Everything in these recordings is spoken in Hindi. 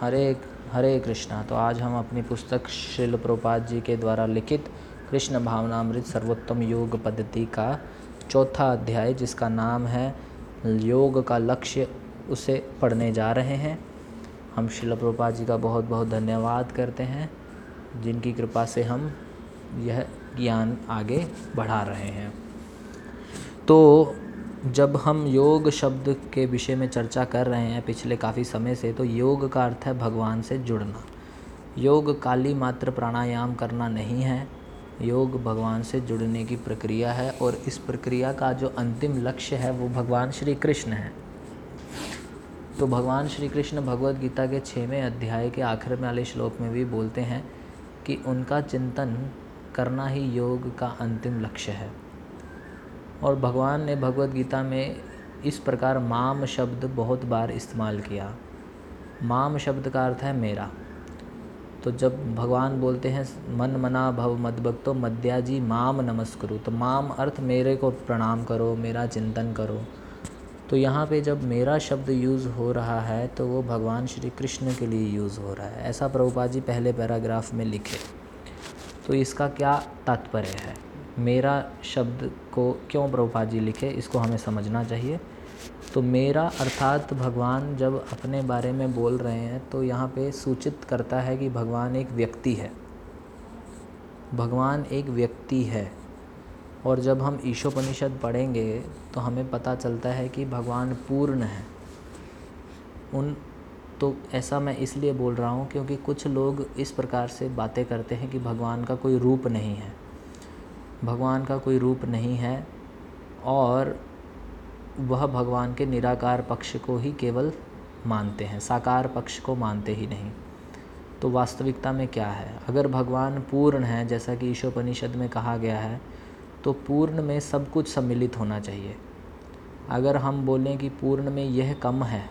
हरे हरे कृष्णा। तो आज हम अपनी पुस्तक शिल प्रपात जी के द्वारा लिखित कृष्ण भावनामृत सर्वोत्तम योग पद्धति का चौथा अध्याय, जिसका नाम है योग का लक्ष्य, उसे पढ़ने जा रहे हैं। हम शिल प्रपात जी का बहुत बहुत धन्यवाद करते हैं, जिनकी कृपा से हम यह ज्ञान आगे बढ़ा रहे हैं। तो जब हम योग शब्द के विषय में चर्चा कर रहे हैं पिछले काफ़ी समय से तो योग का अर्थ है भगवान से जुड़ना। योग काली मात्र प्राणायाम करना नहीं है, योग भगवान से जुड़ने की प्रक्रिया है और इस प्रक्रिया का जो अंतिम लक्ष्य है, वो भगवान श्री कृष्ण है। तो भगवान श्री कृष्ण भगवद गीता के छवें अध्याय के आखिर में वाले श्लोक में भी बोलते हैं कि उनका चिंतन करना ही योग का अंतिम लक्ष्य है। और भगवान ने भगवत गीता में इस प्रकार माम शब्द बहुत बार इस्तेमाल किया। माम शब्द का अर्थ है मेरा। तो जब भगवान बोलते हैं, मन मना भव मदभक्तो मद्या जी माम नमस्करो। तो माम अर्थ मेरे को प्रणाम करो, मेरा चिंतन करो। तो यहाँ पे जब मेरा शब्द यूज़ हो रहा है तो वो भगवान श्री कृष्ण के लिए यूज़ हो रहा है। ऐसा प्रभुपा जी पहले पैराग्राफ में लिखे। तो इसका क्या तात्पर्य है? मेरा शब्द को क्यों प्रभुपाद जी लिखे, इसको हमें समझना चाहिए। तो मेरा अर्थात भगवान जब अपने बारे में बोल रहे हैं तो यहाँ पे सूचित करता है कि भगवान एक व्यक्ति है। भगवान एक व्यक्ति है। और जब हम ईशोपनिषद पढ़ेंगे तो हमें पता चलता है कि भगवान पूर्ण है। उन तो ऐसा मैं इसलिए बोल रहा हूँ क्योंकि कुछ लोग इस प्रकार से बातें करते हैं कि भगवान का कोई रूप नहीं है। भगवान का कोई रूप नहीं है और वह भगवान के निराकार पक्ष को ही केवल मानते हैं, साकार पक्ष को मानते ही नहीं। तो वास्तविकता में क्या है? अगर भगवान पूर्ण है, जैसा कि ईशोपनिषद में कहा गया है तो पूर्ण में सब कुछ सम्मिलित होना चाहिए। अगर हम बोलें कि पूर्ण में यह कम है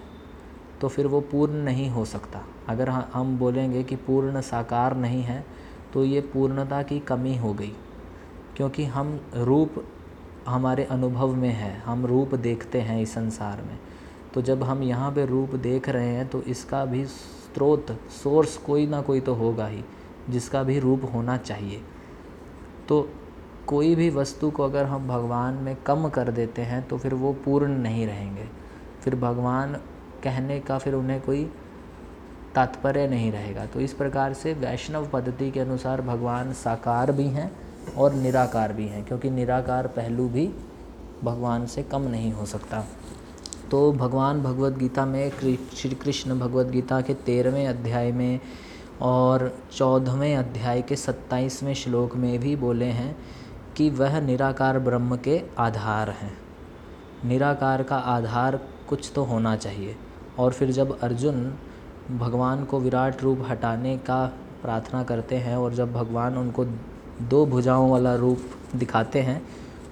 तो फिर वो पूर्ण नहीं हो सकता। अगर हम बोलेंगे कि पूर्ण साकार नहीं है तो ये पूर्णता की कमी हो गई। क्योंकि हम रूप हमारे अनुभव में है, हम रूप देखते हैं इस संसार में। तो जब हम यहाँ पे रूप देख रहे हैं तो इसका भी स्रोत, सोर्स कोई ना कोई तो होगा ही, जिसका भी रूप होना चाहिए। तो कोई भी वस्तु को अगर हम भगवान में कम कर देते हैं तो फिर वो पूर्ण नहीं रहेंगे। फिर भगवान कहने का फिर उन्हें कोई तात्पर्य नहीं रहेगा। तो इस प्रकार से वैष्णव पद्धति के अनुसार भगवान साकार भी हैं और निराकार भी हैं, क्योंकि निराकार पहलू भी भगवान से कम नहीं हो सकता। तो भगवान भगवत गीता में श्री कृष्ण भगवत गीता के तेरहवें अध्याय में और चौदहवें अध्याय के सत्ताईसवें श्लोक में भी बोले हैं कि वह निराकार ब्रह्म के आधार हैं। निराकार का आधार कुछ तो होना चाहिए। और फिर जब अर्जुन भगवान को विराट रूप हटाने का प्रार्थना करते हैं और जब भगवान उनको दो भुजाओं वाला रूप दिखाते हैं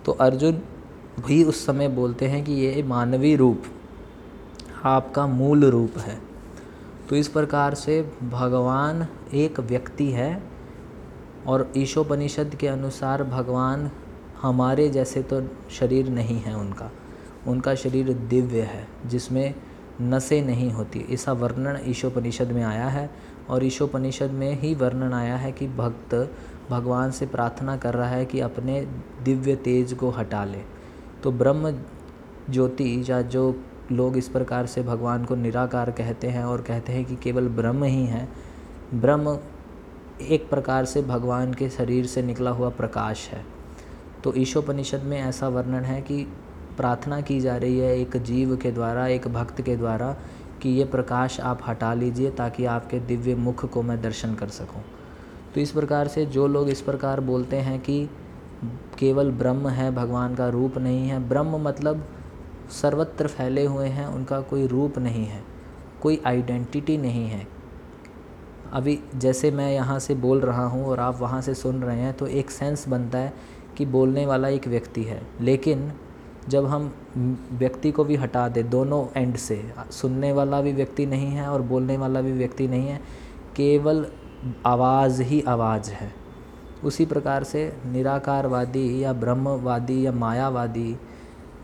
तो अर्जुन भी उस समय बोलते हैं कि ये मानवीय रूप, आपका मूल रूप है। तो इस प्रकार से भगवान एक व्यक्ति है और ईशोपनिषद के अनुसार भगवान हमारे जैसे तो शरीर नहीं है उनका उनका शरीर दिव्य है, जिसमें नसें नहीं होती। ऐसा वर्णन ईशोपनिषद में आया है और ईशोपनिषद में ही वर्णन आया है कि भक्त भगवान से प्रार्थना कर रहा है कि अपने दिव्य तेज को हटा ले। तो ब्रह्म ज्योति या जो लोग इस प्रकार से भगवान को निराकार कहते हैं और कहते हैं कि केवल ब्रह्म ही है, ब्रह्म एक प्रकार से भगवान के शरीर से निकला हुआ प्रकाश है। तो ईशोपनिषद में ऐसा वर्णन है कि प्रार्थना की जा रही है एक जीव के द्वारा, एक भक्त के द्वारा कि ये प्रकाश आप हटा लीजिए ताकि आपके दिव्य मुख को मैं दर्शन कर सकूँ। तो इस प्रकार से जो लोग इस प्रकार बोलते हैं कि केवल ब्रह्म है, भगवान का रूप नहीं है, ब्रह्म मतलब सर्वत्र फैले हुए हैं, उनका कोई रूप नहीं है, कोई आइडेंटिटी नहीं है। अभी जैसे मैं यहाँ से बोल रहा हूँ और आप वहाँ से सुन रहे हैं तो एक सेंस बनता है कि बोलने वाला एक व्यक्ति है। लेकिन जब हम व्यक्ति को भी हटा दें, दोनों एंड से, सुनने वाला भी व्यक्ति नहीं है और बोलने वाला भी व्यक्ति नहीं है, केवल आवाज़ ही आवाज़ है। उसी प्रकार से निराकारवादी या ब्रह्मवादी या मायावादी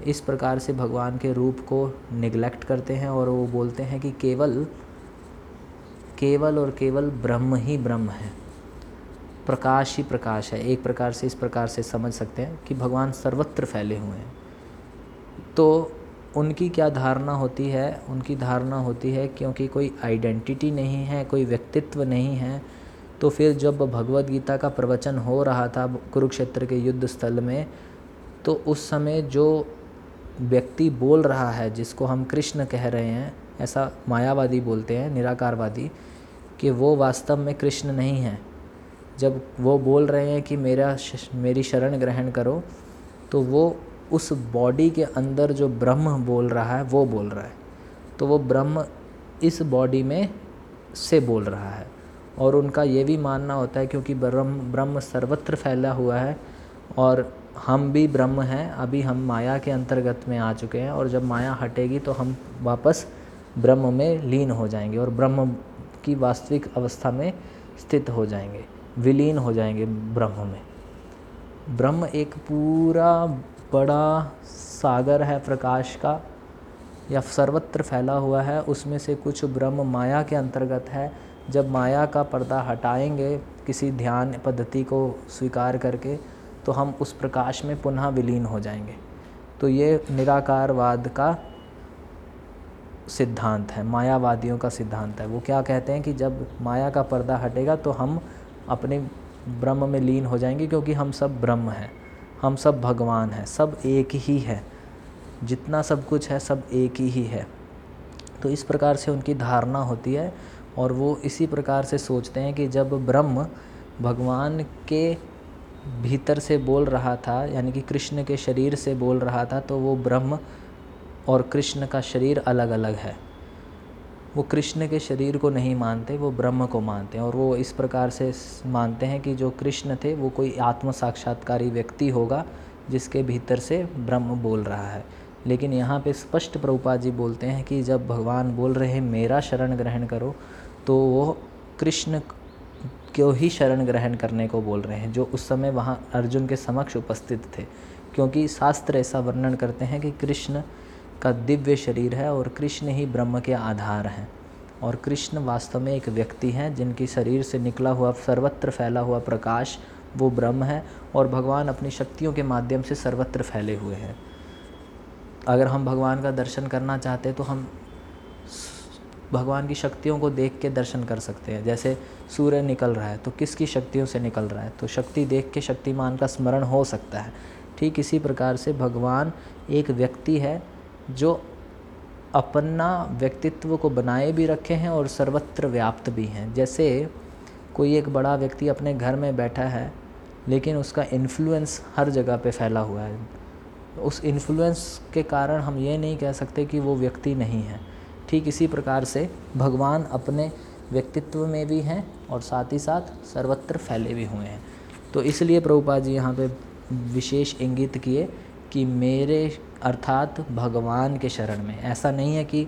इस प्रकार से भगवान के रूप को निगलेक्ट करते हैं और वो बोलते हैं कि केवल केवल और केवल ब्रह्म ही ब्रह्म है। प्रकाश ही प्रकाश है। एक प्रकार से इस प्रकार से समझ सकते हैं कि भगवान सर्वत्र फैले हुए हैं। तो उनकी क्या धारणा होती है? उनकी धारणा होती है क्योंकि कोई आइडेंटिटी नहीं है, कोई व्यक्तित्व नहीं है तो फिर जब भगवत गीता का प्रवचन हो रहा था कुरुक्षेत्र के युद्ध स्थल में तो उस समय जो व्यक्ति बोल रहा है, जिसको हम कृष्ण कह रहे हैं, ऐसा मायावादी बोलते हैं, निराकारवादी, कि वो वास्तव में कृष्ण नहीं है। जब वो बोल रहे हैं कि मेरा मेरी शरण ग्रहण करो तो वो उस बॉडी के अंदर जो ब्रह्म बोल रहा है, वो बोल रहा है। तो वो ब्रह्म इस बॉडी में से बोल रहा है। और उनका ये भी मानना होता है क्योंकि ब्रह्म ब्रह्म सर्वत्र फैला हुआ है और हम भी ब्रह्म हैं, अभी हम माया के अंतर्गत में आ चुके हैं और जब माया हटेगी तो हम वापस ब्रह्म में लीन हो जाएँगे और ब्रह्म की वास्तविक अवस्था में स्थित हो जाएँगे, विलीन हो जाएँगे ब्रह्म में। ब्रह्म एक पूरा बड़ा सागर है प्रकाश का, या सर्वत्र फैला हुआ है, उसमें से कुछ ब्रह्म माया के अंतर्गत है। जब माया का पर्दा हटाएँगे किसी ध्यान पद्धति को स्वीकार करके तो हम उस प्रकाश में पुनः विलीन हो जाएँगे। तो ये निराकारवाद का सिद्धांत है, मायावादियों का सिद्धांत है। वो क्या कहते हैं कि जब माया का पर्दा हटेगा तो हम अपने ब्रह्म में लीन हो जाएँगे, क्योंकि हम सब ब्रह्म हैं। हम सब भगवान हैं, सब एक ही है। जितना सब कुछ है, सब एक ही है। तो इस प्रकार से उनकी धारणा होती है और वो इसी प्रकार से सोचते हैं कि जब ब्रह्म भगवान के भीतर से बोल रहा था, यानी कि कृष्ण के शरीर से बोल रहा था तो वो ब्रह्म और कृष्ण का शरीर अलग अलग है। वो कृष्ण के शरीर को नहीं मानते, वो ब्रह्म को मानते हैं। और वो इस प्रकार से मानते हैं कि जो कृष्ण थे, वो कोई आत्म साक्षात्कारी व्यक्ति होगा, जिसके भीतर से ब्रह्म बोल रहा है। लेकिन यहाँ पे स्पष्ट प्रभुपा जी बोलते हैं कि जब भगवान बोल रहे हैं मेरा शरण ग्रहण करो तो वो कृष्ण को ही शरण ग्रहण करने को बोल रहे हैं, जो उस समय वहाँ अर्जुन के समक्ष उपस्थित थे। क्योंकि शास्त्र ऐसा वर्णन करते हैं कि कृष्ण का दिव्य शरीर है और कृष्ण ही ब्रह्म के आधार हैं। और कृष्ण वास्तव में एक व्यक्ति हैं, जिनकी शरीर से निकला हुआ सर्वत्र फैला हुआ प्रकाश, वो ब्रह्म है और भगवान अपनी शक्तियों के माध्यम से सर्वत्र फैले हुए हैं। अगर हम भगवान का दर्शन करना चाहते तो हम भगवान की शक्तियों को देख के दर्शन कर सकते हैं। जैसे सूर्य निकल रहा है तो किसकी शक्तियों से निकल रहा है? तो शक्ति देख के शक्तिमान का स्मरण हो सकता है। ठीक इसी प्रकार से भगवान एक व्यक्ति है जो अपना व्यक्तित्व को बनाए भी रखे हैं और सर्वत्र व्याप्त भी हैं। जैसे कोई एक बड़ा व्यक्ति अपने घर में बैठा है, लेकिन उसका इन्फ्लुएंस हर जगह पे फैला हुआ है। उस इन्फ्लुएंस के कारण हम ये नहीं कह सकते कि वो व्यक्ति नहीं है। ठीक इसी प्रकार से भगवान अपने व्यक्तित्व में भी हैं और साथ ही साथ सर्वत्र फैले भी हुए हैं। तो इसलिए प्रभुपा जी यहाँ पे विशेष इंगित किए कि मेरे अर्थात भगवान के शरण में। ऐसा नहीं है कि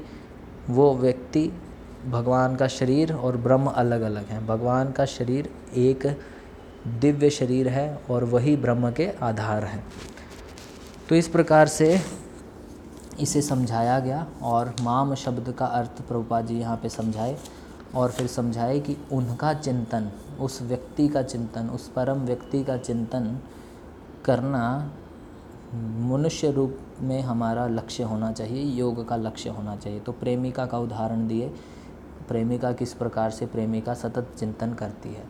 वो व्यक्ति भगवान का शरीर और ब्रह्म अलग अलग हैं। भगवान का शरीर एक दिव्य शरीर है और वही ब्रह्म के आधार हैं। तो इस प्रकार से इसे समझाया गया और माम शब्द का अर्थ प्रभुपा जी यहाँ पे समझाए और फिर समझाए कि उनका चिंतन, उस व्यक्ति का चिंतन, उस परम व्यक्ति का चिंतन करना मनुष्य रूप में हमारा लक्ष्य होना चाहिए, योग का लक्ष्य होना चाहिए। तो प्रेमिका का उदाहरण दिए। प्रेमिका किस प्रकार से प्रेमिका सतत चिंतन करती है?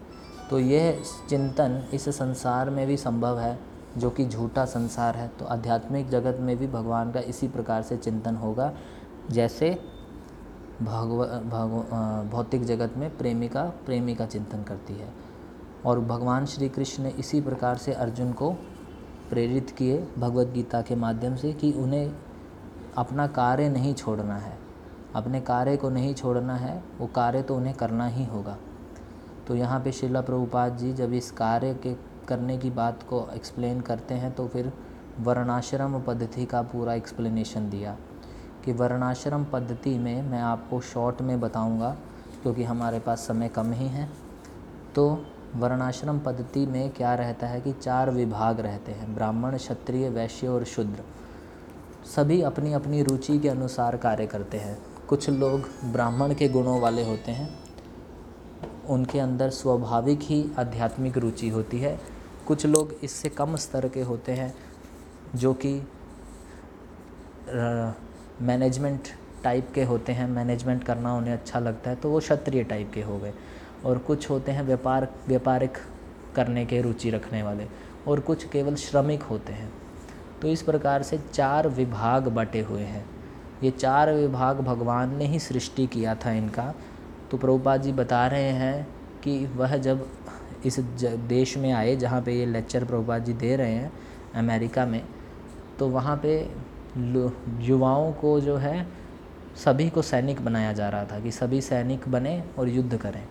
तो यह चिंतन इस संसार में भी संभव है, जो कि झूठा संसार है। तो आध्यात्मिक जगत में भी भगवान का इसी प्रकार से चिंतन होगा। जैसे भगव भगव भौतिक जगत में प्रेमिका प्रेमी का चिंतन करती है। और भगवान श्री कृष्ण ने इसी प्रकार से अर्जुन को प्रेरित किए भगवत गीता के माध्यम से कि उन्हें अपना कार्य नहीं छोड़ना है। अपने कार्य को नहीं छोड़ना है, वो कार्य तो उन्हें करना ही होगा। तो यहाँ पे शिला प्रभुपाद जी जब इस कार्य के करने की बात को एक्सप्लेन करते हैं तो फिर वर्णाश्रम पद्धति का पूरा एक्सप्लेनेशन दिया। कि वर्णाश्रम पद्धति में मैं आपको शॉर्ट में बताऊँगा, क्योंकि हमारे पास समय कम ही है। तो वर्णाश्रम पद्धति में क्या रहता है कि चार विभाग रहते हैं, ब्राह्मण, क्षत्रिय, वैश्य और शूद्र। सभी अपनी अपनी रुचि के अनुसार कार्य करते हैं। कुछ लोग ब्राह्मण के गुणों वाले होते हैं। उनके अंदर स्वाभाविक ही आध्यात्मिक रुचि होती है। कुछ लोग इससे कम स्तर के होते हैं, जो कि मैनेजमेंट टाइप के होते हैं। मैनेजमेंट करना उन्हें अच्छा लगता है तो वो क्षत्रिय टाइप के हो गए। और कुछ होते हैं व्यापार, व्यापारिक करने के रुचि रखने वाले और कुछ केवल श्रमिक होते हैं। तो इस प्रकार से चार विभाग बटे हुए हैं। ये चार विभाग भगवान ने ही सृष्टि किया था इनका। तो प्रभुपाद जी बता रहे हैं कि वह जब इस देश में आए जहाँ पे ये लेक्चर प्रभुपाद जी दे रहे हैं, अमेरिका में तो वहाँ पे युवाओं को जो है सभी को सैनिक बनाया जा रहा था कि सभी सैनिक बने और युद्ध करें।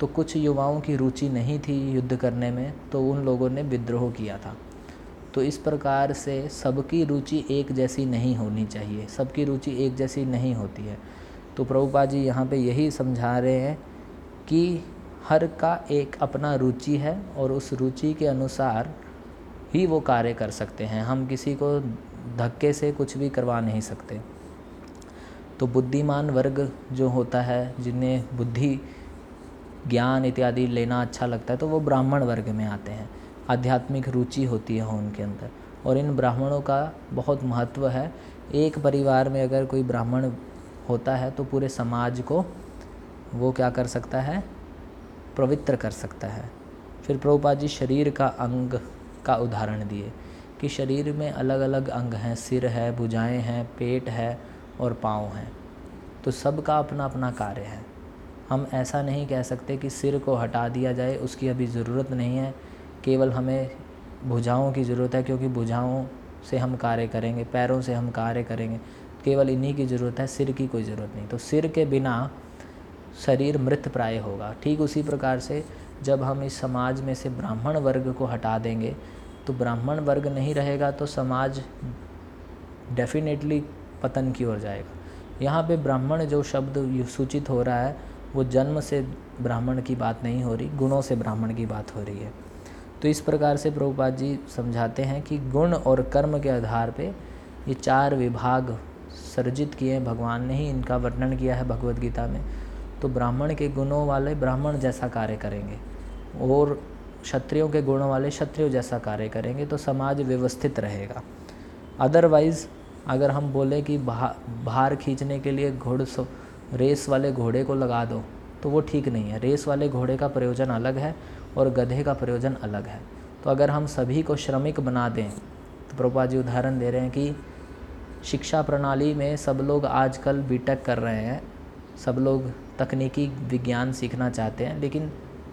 तो कुछ युवाओं की रुचि नहीं थी युद्ध करने में तो उन लोगों ने विद्रोह किया था। तो इस प्रकार से सबकी रुचि एक जैसी नहीं होनी चाहिए, सबकी रुचि एक जैसी नहीं होती है। तो प्रभुपा जी यहाँ पे यही समझा रहे हैं कि हर का एक अपना रुचि है और उस रुचि के अनुसार ही वो कार्य कर सकते हैं। हम किसी को धक्के से कुछ भी करवा नहीं सकते। तो बुद्धिमान वर्ग जो होता है, जिन्हें बुद्धि ज्ञान इत्यादि लेना अच्छा लगता है तो वो ब्राह्मण वर्ग में आते हैं। आध्यात्मिक रुचि होती है उनके अंदर। और इन ब्राह्मणों का बहुत महत्व है। एक परिवार में अगर कोई ब्राह्मण होता है तो पूरे समाज को वो क्या कर सकता है? पवित्र कर सकता है। फिर प्रभुपाद जी शरीर का अंग का उदाहरण दिए कि शरीर में अलग अलग अंग हैं। सिर है, भुजाएँ हैं, पेट है और पाँव हैं। तो सबका अपना अपना कार्य है। हम ऐसा नहीं कह सकते कि सिर को हटा दिया जाए, उसकी अभी ज़रूरत नहीं है। केवल हमें भुजाओं की ज़रूरत है, क्योंकि भुजाओं से हम कार्य करेंगे, पैरों से हम कार्य करेंगे। केवल इन्हीं की ज़रूरत है, सिर की कोई ज़रूरत नहीं। तो सिर के बिना शरीर मृत प्राय होगा। ठीक उसी प्रकार से जब हम इस समाज में से ब्राह्मण वर्ग को हटा देंगे तो ब्राह्मण वर्ग नहीं रहेगा तो समाज डेफिनेटली पतन की ओर जाएगा। यहाँ पे ब्राह्मण जो शब्द सूचित हो रहा है वो जन्म से ब्राह्मण की बात नहीं हो रही, गुणों से ब्राह्मण की बात हो रही है। तो इस प्रकार से प्रभुपाद जी समझाते हैं कि गुण और कर्म के आधार पे ये चार विभाग सर्जित किए हैं। भगवान ने ही इनका वर्णन किया है भगवत गीता में। तो ब्राह्मण के गुणों वाले ब्राह्मण जैसा कार्य करेंगे और क्षत्रियों के गुणों वाले क्षत्रियो जैसा कार्य करेंगे तो समाज व्यवस्थित रहेगा। अदरवाइज़ अगर हम बोले कि भार खींचने के लिए घोड़ रेस वाले घोड़े को लगा दो तो वो ठीक नहीं है। रेस वाले घोड़े का प्रयोजन अलग है और गधे का प्रयोजन अलग है। तो अगर हम सभी को श्रमिक बना दें तो प्रभुपा जी उदाहरण दे रहे हैं कि शिक्षा प्रणाली में सब लोग आजकल बीटेक कर रहे हैं। सब लोग तकनीकी विज्ञान सीखना चाहते हैं, लेकिन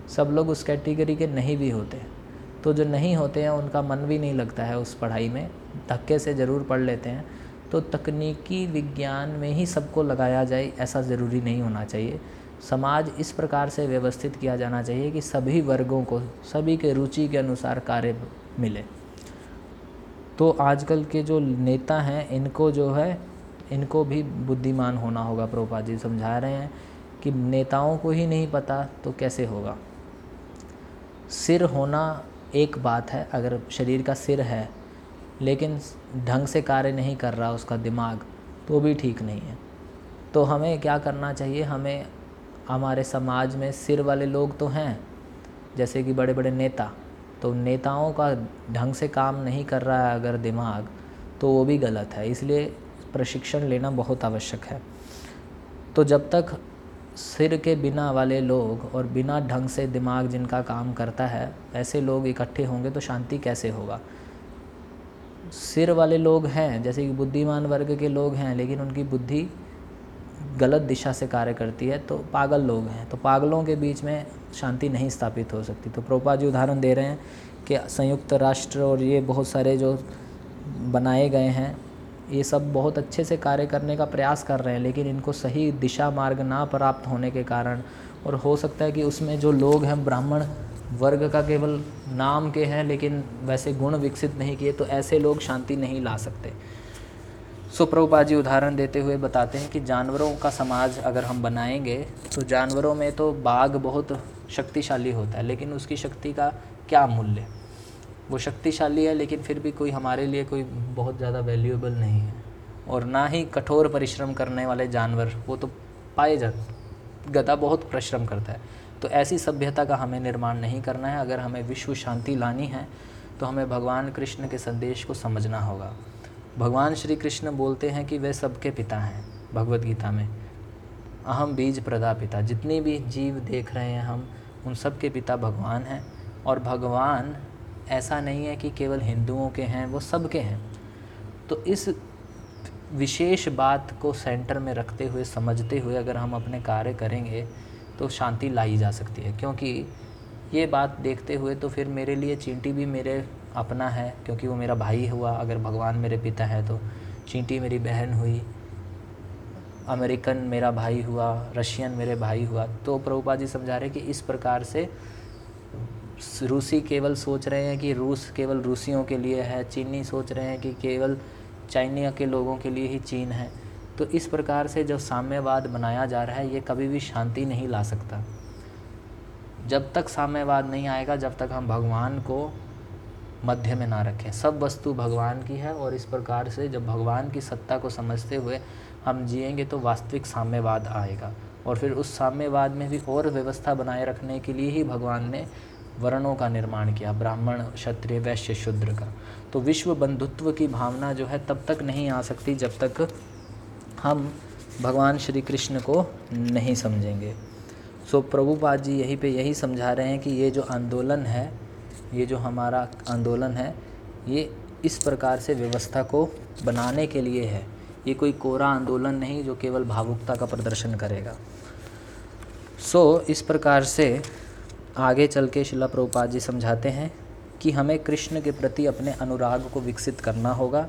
सब लोग उस कैटेगरी के नहीं भी होते। तो जो नहीं होते हैं, उनका मन भी नहीं लगता है उस पढ़ाई में। धक्के से ज़रूर पढ़ लेते हैं। तो तकनीकी विज्ञान में ही सबको लगाया जाए, ऐसा ज़रूरी नहीं होना चाहिए। समाज इस प्रकार से व्यवस्थित किया जाना चाहिए कि सभी वर्गों को, सभी के रुचि के अनुसार कार्य मिले। तो आजकल के जो नेता हैं, इनको जो है, इनको भी बुद्धिमान होना होगा प्रभुपा जी समझा रहे हैं कि नेताओं को ही नहीं पता तो कैसे होगा। सिर होना एक बात है, अगर शरीर का सिर है लेकिन ढंग से कार्य नहीं कर रहा उसका दिमाग तो भी ठीक नहीं है। तो हमें क्या करना चाहिए? हमें हमारे समाज में सिर वाले लोग तो हैं, जैसे कि बड़े बड़े नेता। तो नेताओं का ढंग से काम नहीं कर रहा है अगर दिमाग तो वो भी गलत है। इसलिए प्रशिक्षण लेना बहुत आवश्यक है। तो जब तक सिर के बिना वाले लोग और बिना ढंग से दिमाग जिनका काम करता है, ऐसे लोग इकट्ठे होंगे तो शांति कैसे होगा? सिर वाले लोग हैं, जैसे कि बुद्धिमान वर्ग के लोग हैं, लेकिन उनकी बुद्धि गलत दिशा से कार्य करती है तो पागल लोग हैं। तो पागलों के बीच में शांति नहीं स्थापित हो सकती। तो प्रोपा जी उदाहरण दे रहे हैं कि संयुक्त राष्ट्र और ये बहुत सारे जो बनाए गए हैं, ये सब बहुत अच्छे से कार्य करने का प्रयास कर रहे हैं, लेकिन इनको सही दिशा मार्ग ना प्राप्त होने के कारण, और हो सकता है कि उसमें जो लोग हैं, ब्राह्मण वर्ग का केवल नाम के हैं, लेकिन वैसे गुण विकसित नहीं किए तो ऐसे लोग शांति नहीं ला सकते। सो जी उदाहरण देते हुए बताते हैं कि जानवरों का समाज अगर हम बनाएँगे तो जानवरों में तो बाघ बहुत शक्तिशाली होता है, लेकिन उसकी शक्ति का क्या मूल्य? वो शक्तिशाली है, लेकिन फिर भी कोई हमारे लिए कोई बहुत ज़्यादा वैल्यूएबल नहीं है। और ना ही कठोर परिश्रम करने वाले जानवर, वो तो पाए जाते गधा बहुत परिश्रम करता है। तो ऐसी सभ्यता का हमें निर्माण नहीं करना है। अगर हमें विश्व शांति लानी है तो हमें भगवान कृष्ण के संदेश को समझना होगा। भगवान श्री कृष्ण बोलते हैं कि वे सबके पिता हैं, भगवत गीता में। अहम बीज प्रदा पिता। जितने भी जीव देख रहे हैं हम, उन सब के पिता भगवान हैं। और भगवान ऐसा नहीं है कि केवल हिंदुओं के हैं, वो सबके हैं। तो इस विशेष बात को सेंटर में रखते हुए, समझते हुए अगर हम अपने कार्य करेंगे तो शांति लाई जा सकती है। क्योंकि ये बात देखते हुए तो फिर मेरे लिए चींटी भी मेरे अपना है, क्योंकि वो मेरा भाई हुआ। अगर भगवान मेरे पिता है तो चींटी मेरी बहन हुई, अमेरिकन मेरा भाई हुआ, रशियन मेरे भाई हुआ। तो प्रभुपा जी समझा रहे कि इस प्रकार से रूसी केवल सोच रहे हैं कि रूस केवल रूसियों के लिए है, चीनी सोच रहे हैं कि केवल चाइनिया के लोगों के लिए ही चीन है। तो इस प्रकार से जो साम्यवाद बनाया जा रहा है, ये कभी भी शांति नहीं ला सकता। जब तक साम्यवाद नहीं आएगा, जब तक हम भगवान को मध्य में ना रखें। सब वस्तु भगवान की है और इस प्रकार से जब भगवान की सत्ता को समझते हुए हम जिएँगे तो वास्तविक साम्यवाद आएगा। और फिर उस साम्यवाद में भी और व्यवस्था बनाए रखने के लिए ही भगवान ने वर्णों का निर्माण किया, ब्राह्मण, क्षत्रिय, वैश्य, शूद्र का। तो विश्व बंधुत्व की भावना जो है तब तक नहीं आ सकती जब तक हम भगवान श्री कृष्ण को नहीं समझेंगे। सो प्रभुपाद जी यहीं पे यही समझा रहे हैं कि ये जो आंदोलन है ये जो हमारा आंदोलन है ये इस प्रकार से व्यवस्था को बनाने के लिए है। ये कोई कोरा आंदोलन नहीं जो केवल भावुकता का प्रदर्शन करेगा। सो so, इस प्रकार से आगे चल के शिला प्रभुपाद जी समझाते हैं कि हमें कृष्ण के प्रति अपने अनुराग को विकसित करना होगा।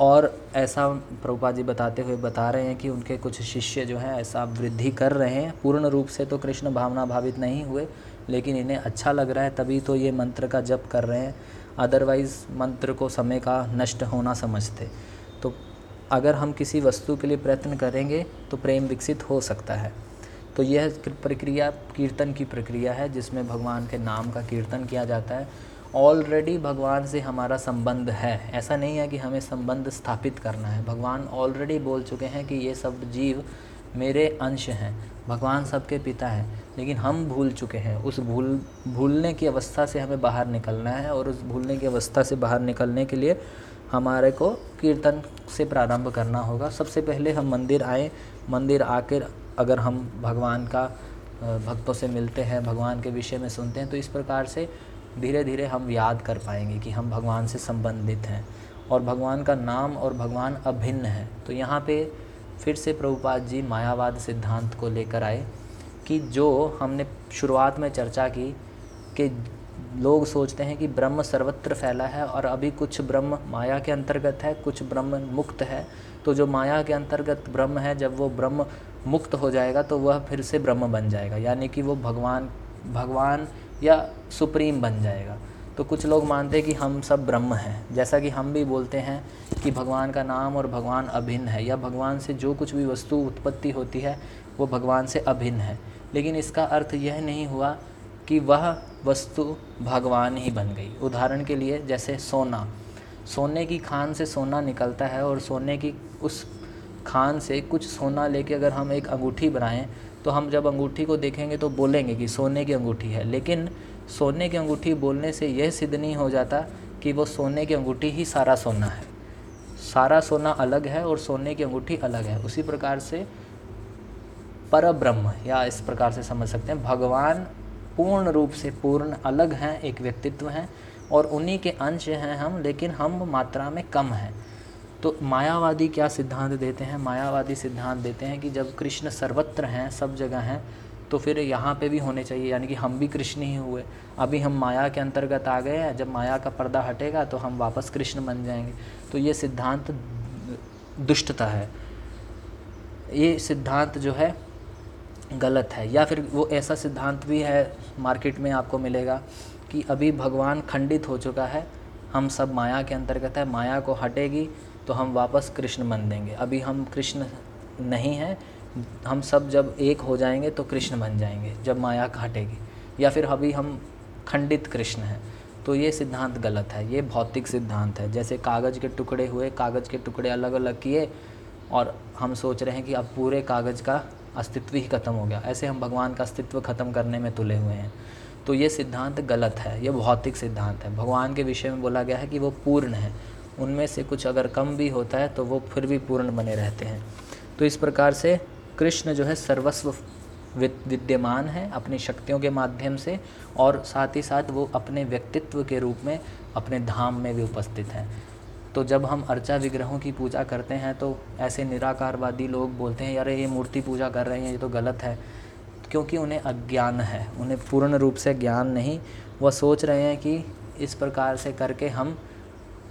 और ऐसा प्रभुपाद जी बताते हुए बता रहे हैं कि उनके कुछ शिष्य जो हैं ऐसा वृद्धि कर रहे हैं। पूर्ण रूप से तो कृष्ण भावना भावित नहीं हुए, लेकिन इन्हें अच्छा लग रहा है, तभी तो ये मंत्र का जप कर रहे हैं। अदरवाइज़ मंत्र को समय का नष्ट होना समझते। तो अगर हम किसी वस्तु के लिए प्रयत्न करेंगे तो प्रेम विकसित हो सकता है। तो यह प्रक्रिया, कीर्तन की प्रक्रिया है, जिसमें भगवान के नाम का कीर्तन किया जाता है। ऑलरेडी भगवान से हमारा संबंध है। ऐसा नहीं है कि हमें संबंध स्थापित करना है। भगवान ऑलरेडी बोल चुके हैं कि ये सब जीव मेरे अंश हैं। भगवान सबके पिता हैं। लेकिन हम भूल चुके हैं। उस भूल, भूलने की अवस्था से हमें बाहर निकलना है और उस भूलने की अवस्था से बाहर निकलने के लिए हमारे को कीर्तन से प्रारंभ करना होगा। सबसे पहले हम मंदिर आए। मंदिर आकर अगर हम भगवान का भक्तों से मिलते हैं, भगवान के विषय में सुनते हैं तो इस प्रकार से धीरे धीरे हम याद कर पाएँगे कि हम भगवान से संबंधित हैं और भगवान का नाम और भगवान अभिन्न है। तो यहाँ पे फिर से प्रभुपाद जी मायावाद सिद्धांत को लेकर आए कि जो हमने शुरुआत में चर्चा की कि लोग सोचते हैं कि ब्रह्म सर्वत्र फैला है और अभी कुछ ब्रह्म माया के अंतर्गत है, कुछ ब्रह्म मुक्त है। तो जो माया के अंतर्गत ब्रह्म है, जब वो ब्रह्म मुक्त हो जाएगा तो वह फिर से ब्रह्म बन जाएगा। यानी कि वो भगवान भगवान या सुप्रीम बन जाएगा। तो कुछ लोग मानते हैं कि हम सब ब्रह्म हैं। जैसा कि हम भी बोलते हैं कि भगवान का नाम और भगवान अभिन्न है, या भगवान से जो कुछ भी वस्तु उत्पत्ति होती है, वो भगवान से अभिन्न है। लेकिन इसका अर्थ यह नहीं हुआ कि वह वस्तु भगवान ही बन गई। उदाहरण के लिए जैसे सोना। सोने की खान से सोना निकलता है और सोने की उस खान से कुछ सोना लेके अगर हम एक अंगूठी बनाएँ तो हम जब अंगूठी को देखेंगे तो बोलेंगे कि सोने की अंगूठी है। लेकिन सोने की अंगूठी बोलने से यह सिद्ध नहीं हो जाता कि वो सोने की अंगूठी ही सारा सोना है। सारा सोना अलग है और सोने की अंगूठी अलग है। उसी प्रकार से पर ब्रह्म या इस प्रकार से समझ सकते हैं, भगवान पूर्ण रूप से पूर्ण अलग हैं, एक व्यक्तित्व हैं, और उन्हीं के अंश हैं हम, लेकिन हम मात्रा में कम हैं। तो मायावादी क्या सिद्धांत देते हैं? मायावादी सिद्धांत देते हैं कि जब कृष्ण सर्वत्र हैं, सब जगह हैं तो फिर यहाँ पे भी होने चाहिए। यानी कि हम भी कृष्ण ही हुए। अभी हम माया के अंतर्गत आ गए हैं। जब माया का पर्दा हटेगा तो हम वापस कृष्ण बन जाएँगे। तो ये सिद्धांत दुष्टता है। ये सिद्धांत जो है, गलत है। या फिर वो ऐसा सिद्धांत भी है, मार्केट में आपको मिलेगा, कि अभी भगवान खंडित हो चुका है। हम सब माया के अंतर्गत है। माया को हटेगी तो हम वापस कृष्ण बन देंगे। अभी हम कृष्ण नहीं हैं। हम सब जब एक हो जाएँगे तो कृष्ण बन जाएँगे, जब माया हटेगी या फिर अभी हम खंडित कृष्ण हैं। तो ये सिद्धांत गलत है। ये भौतिक सिद्धांत है। जैसे कागज़ के टुकड़े हुए, कागज़ के टुकड़े अलग अलग किए और हम सोच रहे हैं कि अब पूरे कागज़ का अस्तित्व ही खत्म हो गया। ऐसे हम भगवान का अस्तित्व खत्म करने में तुले हुए हैं। तो ये सिद्धांत गलत है। ये भौतिक सिद्धांत है। भगवान के विषय में बोला गया है कि वो पूर्ण है। उनमें से कुछ अगर कम भी होता है तो वो फिर भी पूर्ण बने रहते हैं। तो इस प्रकार से कृष्ण जो है सर्वस्व विद्यमान है अपनी शक्तियों के माध्यम से, और साथ ही साथ वो अपने व्यक्तित्व के रूप में, अपने धाम में भी उपस्थित हैं। तो जब हम अर्चा विग्रहों की पूजा करते हैं तो ऐसे निराकारवादी लोग बोलते हैं यार ये मूर्ति पूजा कर रहे हैं, ये तो गलत है। क्योंकि उन्हें अज्ञान है, उन्हें पूर्ण रूप से ज्ञान नहीं। वह सोच रहे हैं कि इस प्रकार से करके हम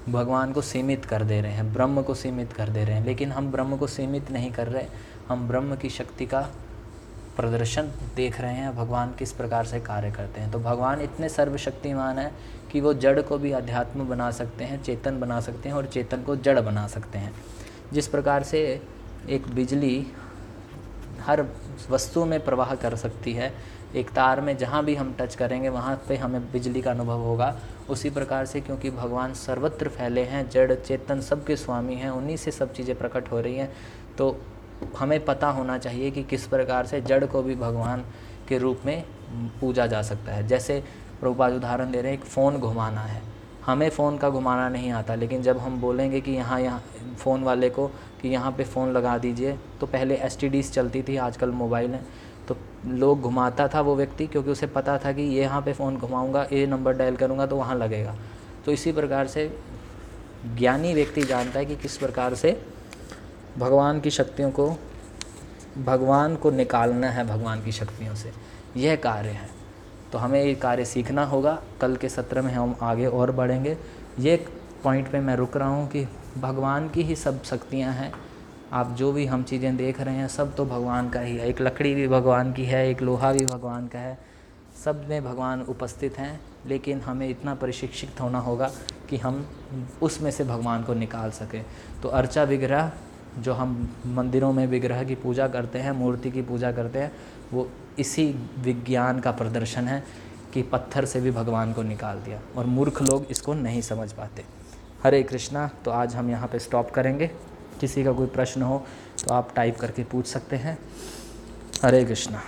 भगवान को सीमित कर दे रहे हैं, ब्रह्म को सीमित कर दे रहे हैं, लेकिन हम ब्रह्म को सीमित नहीं कर रहे। हम ब्रह्म की शक्ति का प्रदर्शन देख रहे हैं, भगवान किस प्रकार से कार्य करते हैं। तो भगवान इतने सर्वशक्तिमान हैं कि वो जड़ को भी अध्यात्म बना सकते हैं, चेतन बना सकते हैं और चेतन को जड़ बना सकते हैं। जिस प्रकार से एक बिजली हर वस्तु में प्रवाह कर सकती है एक तार में जहाँ भी हम टच करेंगे, वहाँ पे हमें बिजली का अनुभव होगा। उसी प्रकार से क्योंकि भगवान सर्वत्र फैले हैं, जड़, चेतन सबके स्वामी हैं, उन्हीं से सब चीज़ें प्रकट हो रही हैं। तो हमें पता होना चाहिए कि किस प्रकार से जड़ को भी भगवान के रूप में पूजा जा सकता है। जैसे प्रभुपाद उदाहरण दे रहे हैं, एक फ़ोन घुमाना है। हमें फ़ोन का घुमाना नहीं आता, लेकिन जब हम बोलेंगे कि यहाँ यहाँ, फ़ोन वाले को कि यहाँ पे फ़ोन लगा दीजिए तो पहले एस चलती थी, आजकल मोबाइल है। लोग घुमाता था वो व्यक्ति क्योंकि उसे पता था कि यहाँ पे फ़ोन घुमाऊँगा, ये नंबर डायल करूँगा तो वहाँ लगेगा। तो इसी प्रकार से ज्ञानी व्यक्ति जानता है कि किस प्रकार से भगवान की शक्तियों को, भगवान को निकालना है भगवान की शक्तियों से। यह कार्य है। तो हमें ये कार्य सीखना होगा। कल के सत्र में हम आगे और बढ़ेंगे। ये पॉइंट पे मैं रुक रहा हूँ कि भगवान की ही सब शक्तियाँ हैं। आप जो भी हम चीज़ें देख रहे हैं, सब तो भगवान का ही है। एक लकड़ी भी भगवान की है, एक लोहा भी भगवान का है। सब में भगवान उपस्थित हैं, लेकिन हमें इतना प्रशिक्षित होना होगा कि हम उसमें से भगवान को निकाल सकें। तो अर्चा विग्रह, जो हम मंदिरों में विग्रह की पूजा करते हैं, मूर्ति की पूजा करते हैं, वो इसी विज्ञान का प्रदर्शन है कि पत्थर से भी भगवान को निकाल दिया। और मूर्ख लोग इसको नहीं समझ पाते। हरे कृष्णा तो आज हम यहाँ पे स्टॉप करेंगे। किसी का कोई प्रश्न हो तो आप टाइप करके पूछ सकते हैं। हरे कृष्णा।